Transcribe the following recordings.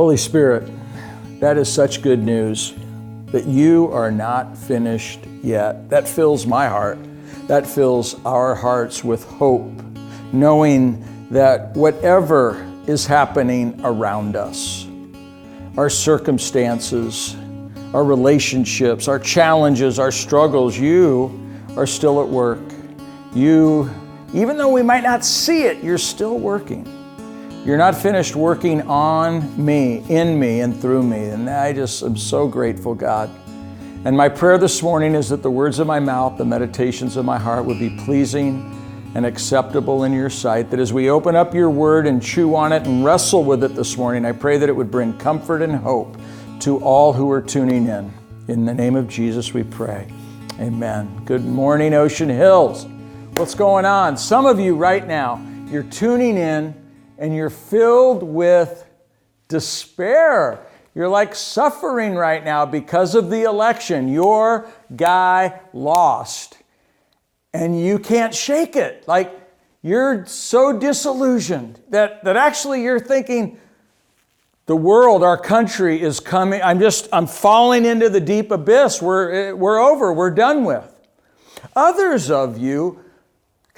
Holy Spirit, that is such good news that you are not finished yet. That fills my heart. That fills our hearts with hope, knowing that whatever is happening around us, our circumstances, our relationships, our challenges, our struggles, you are still at work. You, even though we might not see it, you're still working. You're not finished working on me, in me, and through me. And I just am so grateful, God. And my prayer this morning is that the words of my mouth, the meditations of my heart would be pleasing and acceptable in your sight. That as we open up your word and chew on it and wrestle with it this morning, I pray that it would bring comfort and hope to all who are tuning in. In the name of Jesus, we pray. Amen. Good morning, Ocean Hills. What's going on? Some of you right now, you're tuning in and you're filled with despair. You're like suffering right now because of the election. Your guy lost. And you can't shake it. Like you're so disillusioned that, that actually you're thinking, the world, our country is coming. I'm just, I'm falling into the deep abyss. We're, eh, we're over. We're done with. Others of you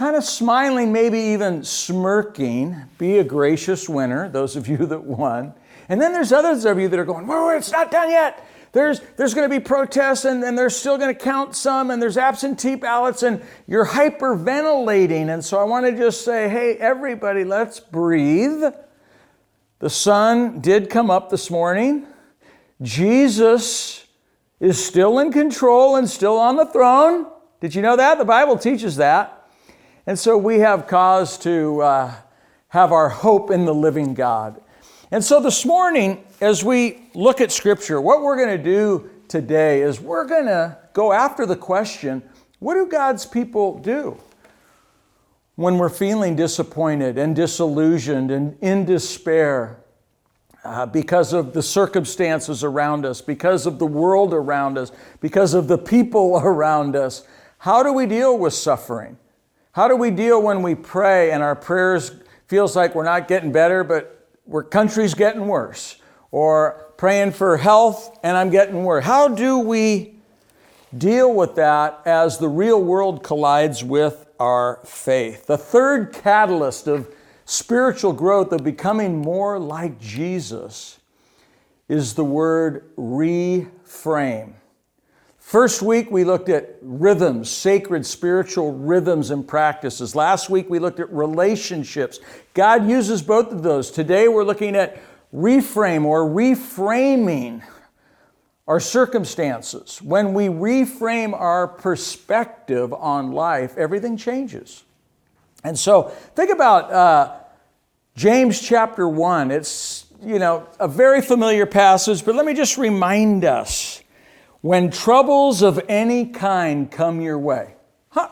kind of smiling, maybe even smirking. Be a gracious winner, those of you that won. And then there's others of you that are going, whoa, it's not done yet. There's, there's going to be protests and, and they're still going to count some and there's absentee ballots and you're hyperventilating. And so I want to just say, hey, everybody, let's breathe. The sun did come up this morning. Jesus is still in control and still on the throne. Did you know that? The Bible teaches that. And so we have cause to uh, have our hope in the living God. And so this morning, as we look at Scripture, what we're going to do today is we're going to go after the question what do God's people do when we're feeling disappointed and disillusioned and in despair? Uh, because of the circumstances around us, because of the world around us, because of the people around us. How do we deal with suffering? How do we deal when we pray and our prayers feels like we're not getting better, but our country's getting worse? Or praying for health and I'm getting worse. How do we deal with that as the real world collides with our faith? The third catalyst of spiritual growth, of becoming more like Jesus, is the word reframe. First week, we looked at rhythms, sacred spiritual rhythms and practices. Last week, we looked at relationships. God uses both of those. Today, we're looking at reframe or reframing our circumstances. When we reframe our perspective on life, everything changes. And so, think about uh, James chapter 1. It's, you know, a very familiar passage, but let me just remind us when troubles of any kind come your way, huh?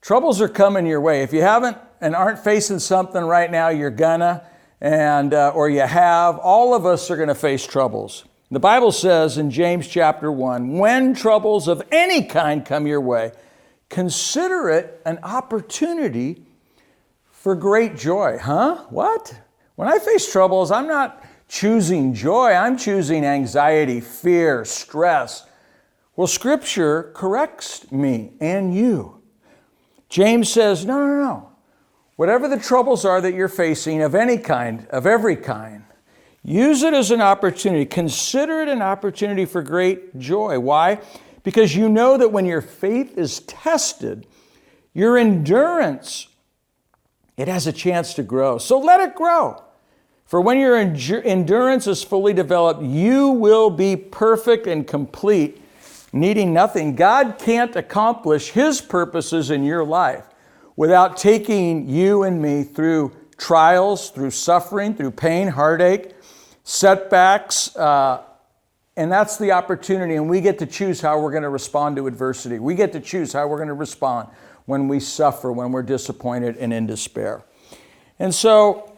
Troubles are coming your way. If you haven't and aren't facing something right now, you're gonna, and uh, or you have. All of us are to face troubles. The Bible says in James chapter 1 when troubles of any kind come your way, consider it an opportunity for great joy. Huh? What? When I face troubles, I'm not choosing joy, I'm choosing anxiety, fear, stress. Well, Scripture corrects me and you. James says, no, no, no. Whatever the troubles are that you're facing of any kind, of every kind, use it as an opportunity. Consider it an opportunity for great joy. Why? Because you know that when your faith is tested, your endurance, it has a chance to grow. So let it grow. For when your endurance is fully developed, you will be perfect and complete, needing nothing. God can't accomplish His purposes in your life without taking you and me through trials, through suffering, through pain, heartache. setbacks, uh, and that's the opportunity, and we get to choose how we're going to respond to adversity. We get to choose how we're going to respond when we suffer, when we're disappointed and in despair. And so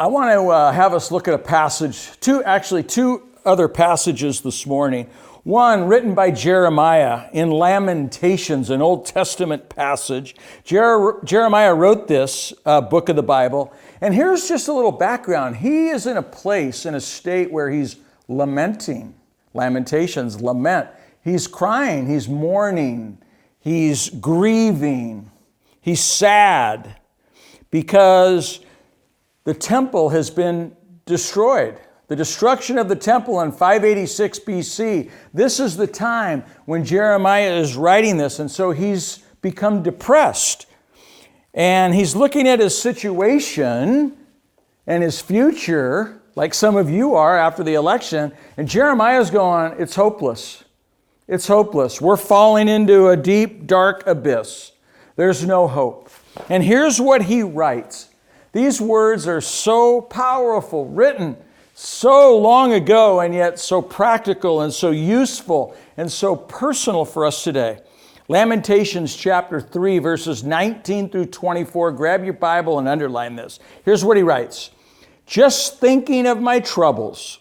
I want to uh, have us look at a passage, two, actually, two other passages this morning. One written by Jeremiah in Lamentations, an Old Testament passage. Jer- Jeremiah wrote this uh, book of the Bible. And here's just a little background. He is in a place, in a state where he's lamenting. Lamentations, lament. He's crying, he's mourning, he's grieving, he's sad because the temple has been destroyed. The destruction of the temple in 586 BC. This is the time when Jeremiah is writing this, and so he's become depressed. And he's looking at his situation and his future like some of you are after the election. And Jeremiah's going, It's hopeless. It's hopeless. We're falling into a deep, dark abyss. There's no hope. And here's what he writes these words are so powerful, written so long ago, and yet so practical and so useful and so personal for us today. Lamentations chapter 3, verses 19 through 24. Grab your Bible and underline this. Here's what he writes just thinking of my troubles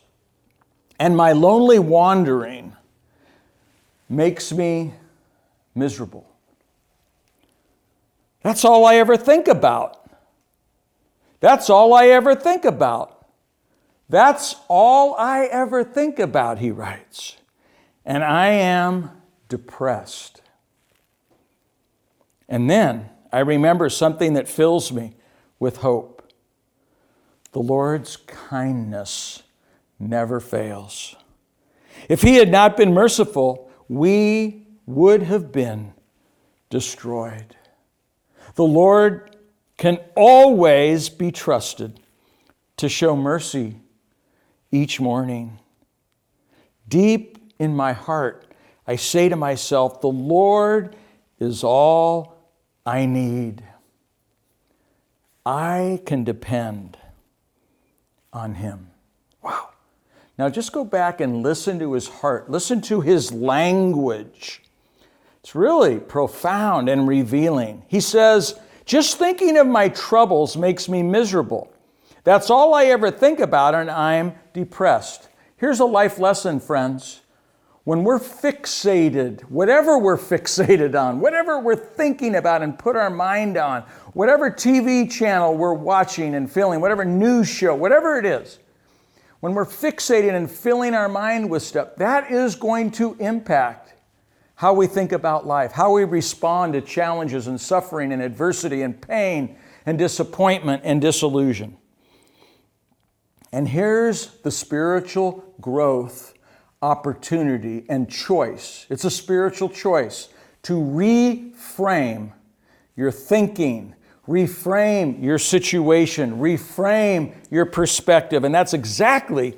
and my lonely wandering makes me miserable. That's all I ever think about. That's all I ever think about. That's all I ever think about, he writes. And I am depressed. And then I remember something that fills me with hope. The Lord's kindness never fails. If He had not been merciful, we would have been destroyed. The Lord can always be trusted to show mercy each morning. Deep in my heart, I say to myself, The Lord is all I need. I can depend on him. Wow. Now just go back and listen to his heart, listen to his language. It's really profound and revealing. He says, Just thinking of my troubles makes me miserable. That's all I ever think about, and I'm depressed. Here's a life lesson, friends. When we're fixated, whatever we're fixated on, whatever we're thinking about and put our mind on, whatever TV channel we're watching and feeling, whatever news show, whatever it is, when we're fixated and filling our mind with stuff, that is going to impact how we think about life, how we respond to challenges and suffering and adversity and pain and disappointment and disillusion. And here's the spiritual growth opportunity and choice. It's a spiritual choice to reframe your thinking, reframe your situation, reframe your perspective. And that's exactly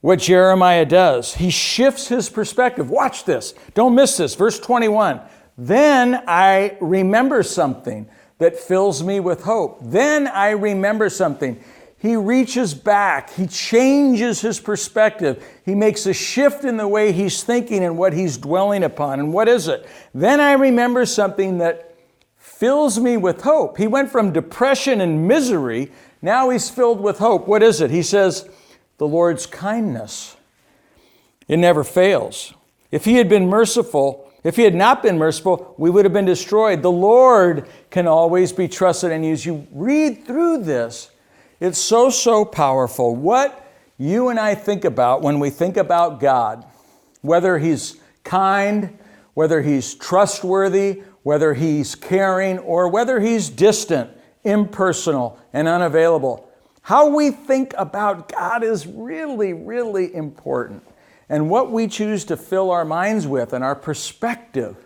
what Jeremiah does. He shifts his perspective. Watch this. Don't miss this. Verse 21. Then I remember something that fills me with hope. Then I remember something he reaches back, he changes his perspective, he makes a shift in the way he's thinking and what he's dwelling upon. And what is it? Then I remember something that fills me with hope. He went from depression and misery, now he's filled with hope. What is it? He says, The Lord's kindness. It never fails. If he had been merciful, if he had not been merciful, we would have been destroyed. The Lord can always be trusted. And as you read through this, it's so, so powerful. What you and I think about when we think about God, whether He's kind, whether He's trustworthy, whether He's caring, or whether He's distant, impersonal, and unavailable. How we think about God is really, really important. And what we choose to fill our minds with and our perspective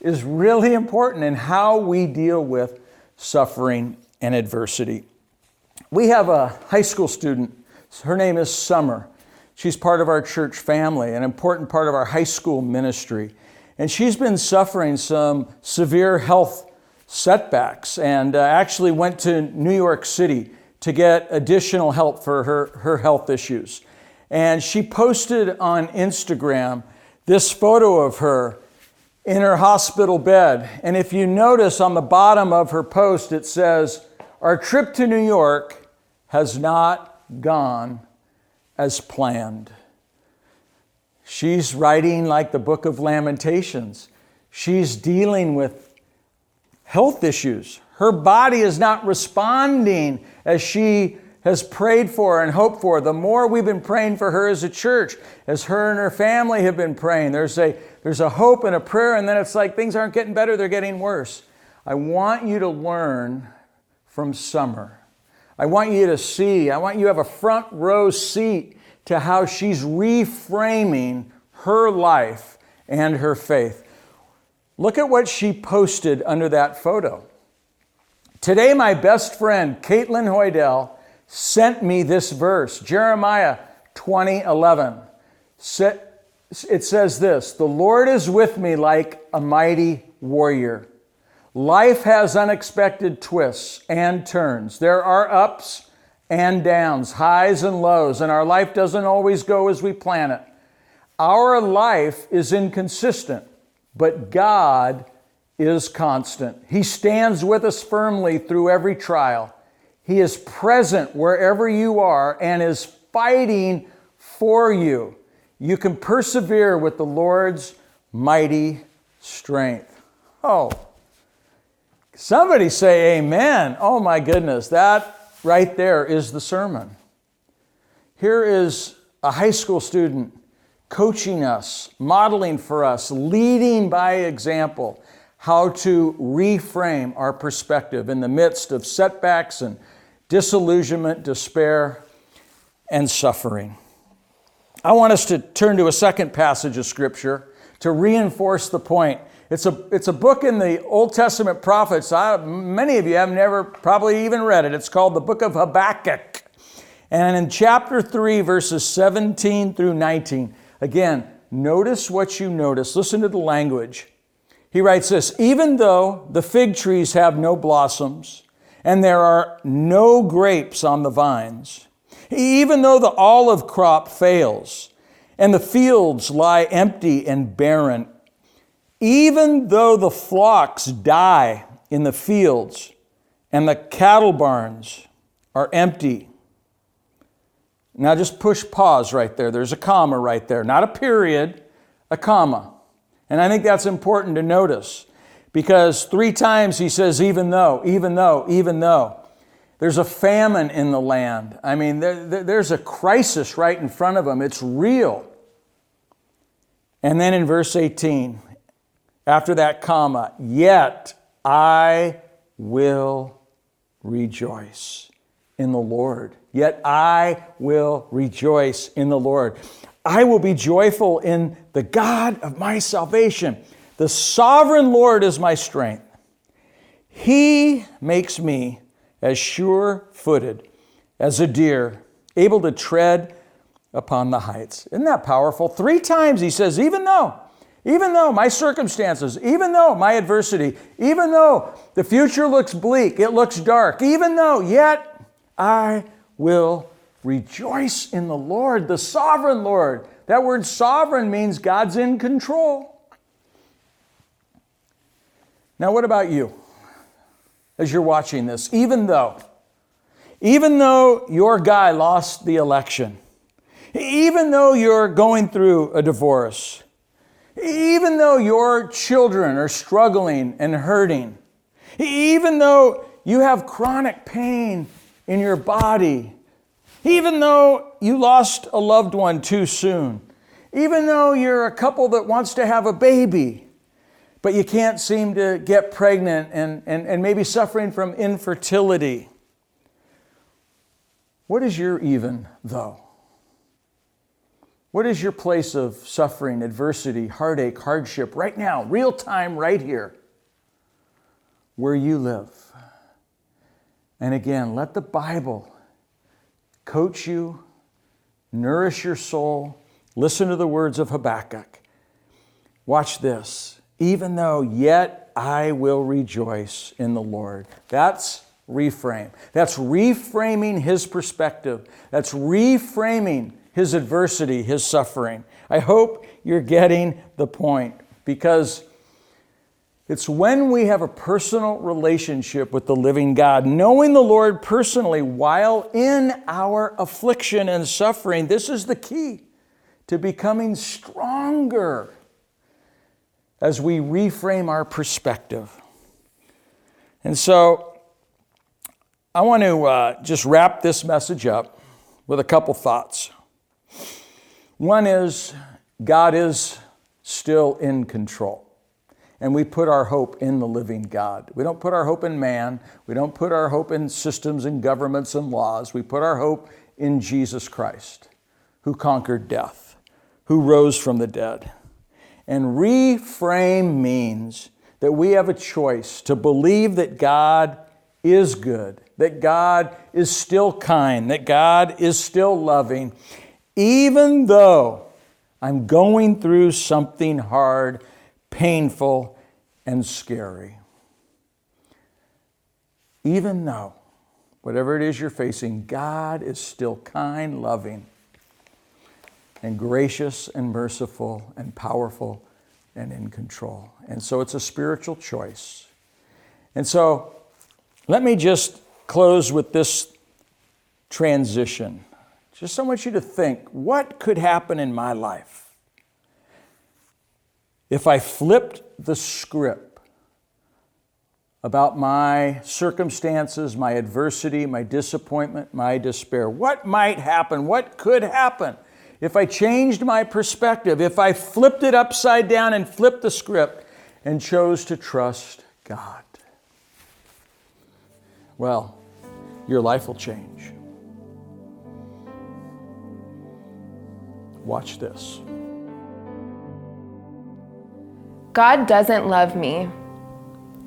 is really important in how we deal with suffering and adversity. We have a high school student. Her name is Summer. She's part of our church family, an important part of our high school ministry. And she's been suffering some severe health setbacks and uh, actually went to New York City to get additional help for her, her health issues. And she posted on Instagram this photo of her in her hospital bed. And if you notice on the bottom of her post, it says, Our trip to New York has not gone as planned. She's writing like the book of Lamentations. She's dealing with health issues. Her body is not responding as she has prayed for and hoped for. The more we've been praying for her as a church, as her and her family have been praying, there's a, there's a hope and a prayer, and then it's like things aren't getting better, they're getting worse. I want you to learn from Summer. I want you to see, I want you to have a front row seat to how she's reframing her life and her faith. Look at what she posted under that photo. Today, my best friend, Caitlin Hoydell, sent me this verse, Jeremiah 20 11. It says this The Lord is with me like a mighty warrior. Life has unexpected twists and turns. There are ups and downs, highs and lows, and our life doesn't always go as we plan it. Our life is inconsistent, but God is constant. He stands with us firmly through every trial. He is present wherever you are and is fighting for you. You can persevere with the Lord's mighty strength. Oh, somebody say amen. Oh my goodness, that right there is the sermon. Here is a high school student coaching us, modeling for us, leading by example how to reframe our perspective in the midst of setbacks and disillusionment, despair, and suffering. I want us to turn to a second passage of Scripture to reinforce the point. It's a, it's a book in the Old Testament prophets. I, many of you have never probably even read it. It's called the book of Habakkuk. And in chapter 3, verses 17 through 19, again, notice what you notice. Listen to the language. He writes this Even though the fig trees have no blossoms, and there are no grapes on the vines. Even though the olive crop fails, and the fields lie empty and barren, even though the flocks die in the fields, and the cattle barns are empty. Now just push pause right there. There's a comma right there, not a period, a comma. And I think that's important to notice because three times he says, even though, even though, even though. There's a famine in the land. I mean, there, there, there's a crisis right in front of them. It's real. And then in verse 18, after that comma, yet I will rejoice in the Lord. Yet I will rejoice in the Lord. I will be joyful in the God of my salvation. The sovereign Lord is my strength. He makes me as sure footed as a deer, able to tread upon the heights. Isn't that powerful? Three times he says, even though, even though my circumstances, even though my adversity, even though the future looks bleak, it looks dark, even though, yet I will rejoice in the Lord, the sovereign Lord. That word sovereign means God's in control. Now, what about you as you're watching this? Even though, even though your guy lost the election, even though you're going through a divorce, even though your children are struggling and hurting, even though you have chronic pain in your body, even though you lost a loved one too soon, even though you're a couple that wants to have a baby, but you can't seem to get pregnant and, and, and maybe suffering from infertility. What is your even, though? What is your place of suffering, adversity, heartache, hardship right now, real time, right here, where you live? And again, let the Bible coach you, nourish your soul. Listen to the words of Habakkuk. Watch this even though yet I will rejoice in the Lord. That's reframe. That's reframing his perspective. That's reframing his adversity, his suffering. I hope you're getting the point because it's when we have a personal relationship with the living God, knowing the Lord personally while in our affliction and suffering. This is the key to becoming stronger as we reframe our perspective. And so I want to uh, just wrap this message up with a couple thoughts. One is God is still in control. And we put our hope in the living God. We don't put our hope in man. We don't put our hope in systems and governments and laws. We put our hope in Jesus Christ, who conquered death, who rose from the dead. And reframe means that we have a choice to believe that God is good, that God is still kind, that God is still loving, even though I'm going through something hard, painful, and scary. Even though, whatever it is you're facing, God is still kind, loving, and gracious and merciful and powerful and in control. And so it's a spiritual choice. And so let me just close with this transition. Just I want you to think what could happen in my life if I flipped the script about my circumstances, my adversity, my disappointment, my despair? What might happen? What could happen if I changed my perspective? If I flipped it upside down and flipped the script and chose to trust God? Well, your life will change. Watch this. God doesn't love me.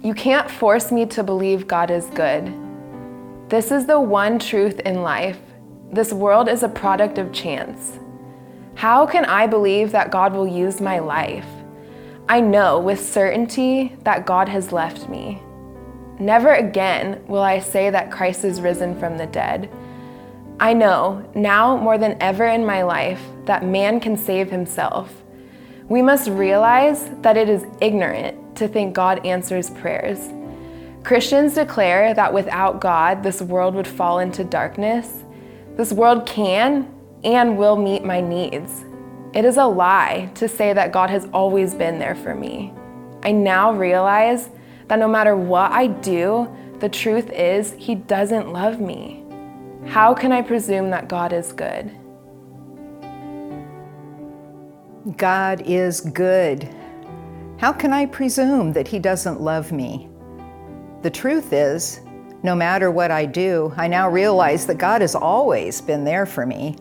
You can't force me to believe God is good. This is the one truth in life. This world is a product of chance. How can I believe that God will use my life? I know with certainty that God has left me. Never again will I say that Christ is risen from the dead. I know, now more than ever in my life, that man can save himself. We must realize that it is ignorant to think God answers prayers. Christians declare that without God, this world would fall into darkness. This world can and will meet my needs. It is a lie to say that God has always been there for me. I now realize that no matter what I do, the truth is, He doesn't love me. How can I presume that God is good? God is good. How can I presume that He doesn't love me? The truth is, no matter what I do, I now realize that God has always been there for me.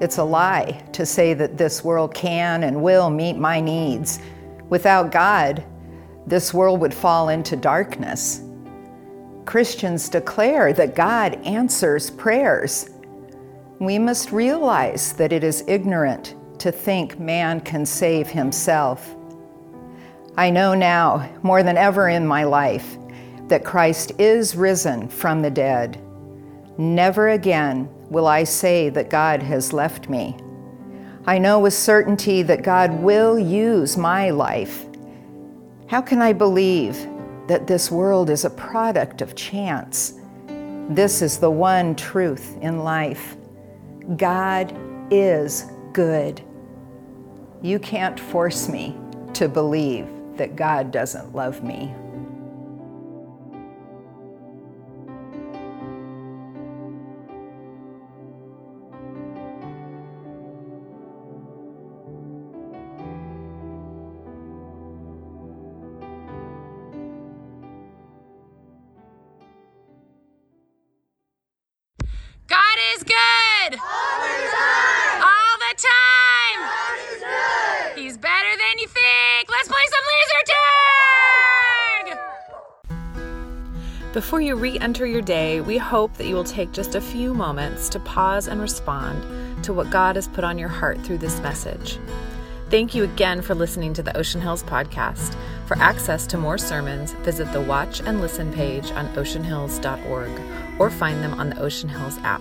It's a lie to say that this world can and will meet my needs. Without God, this world would fall into darkness. Christians declare that God answers prayers. We must realize that it is ignorant to think man can save himself. I know now, more than ever in my life, that Christ is risen from the dead. Never again will I say that God has left me. I know with certainty that God will use my life. How can I believe that this world is a product of chance? This is the one truth in life God is good. You can't force me to believe that God doesn't love me. God is good. Before you re enter your day, we hope that you will take just a few moments to pause and respond to what God has put on your heart through this message. Thank you again for listening to the Ocean Hills Podcast. For access to more sermons, visit the Watch and Listen page on oceanhills.org or find them on the Ocean Hills app.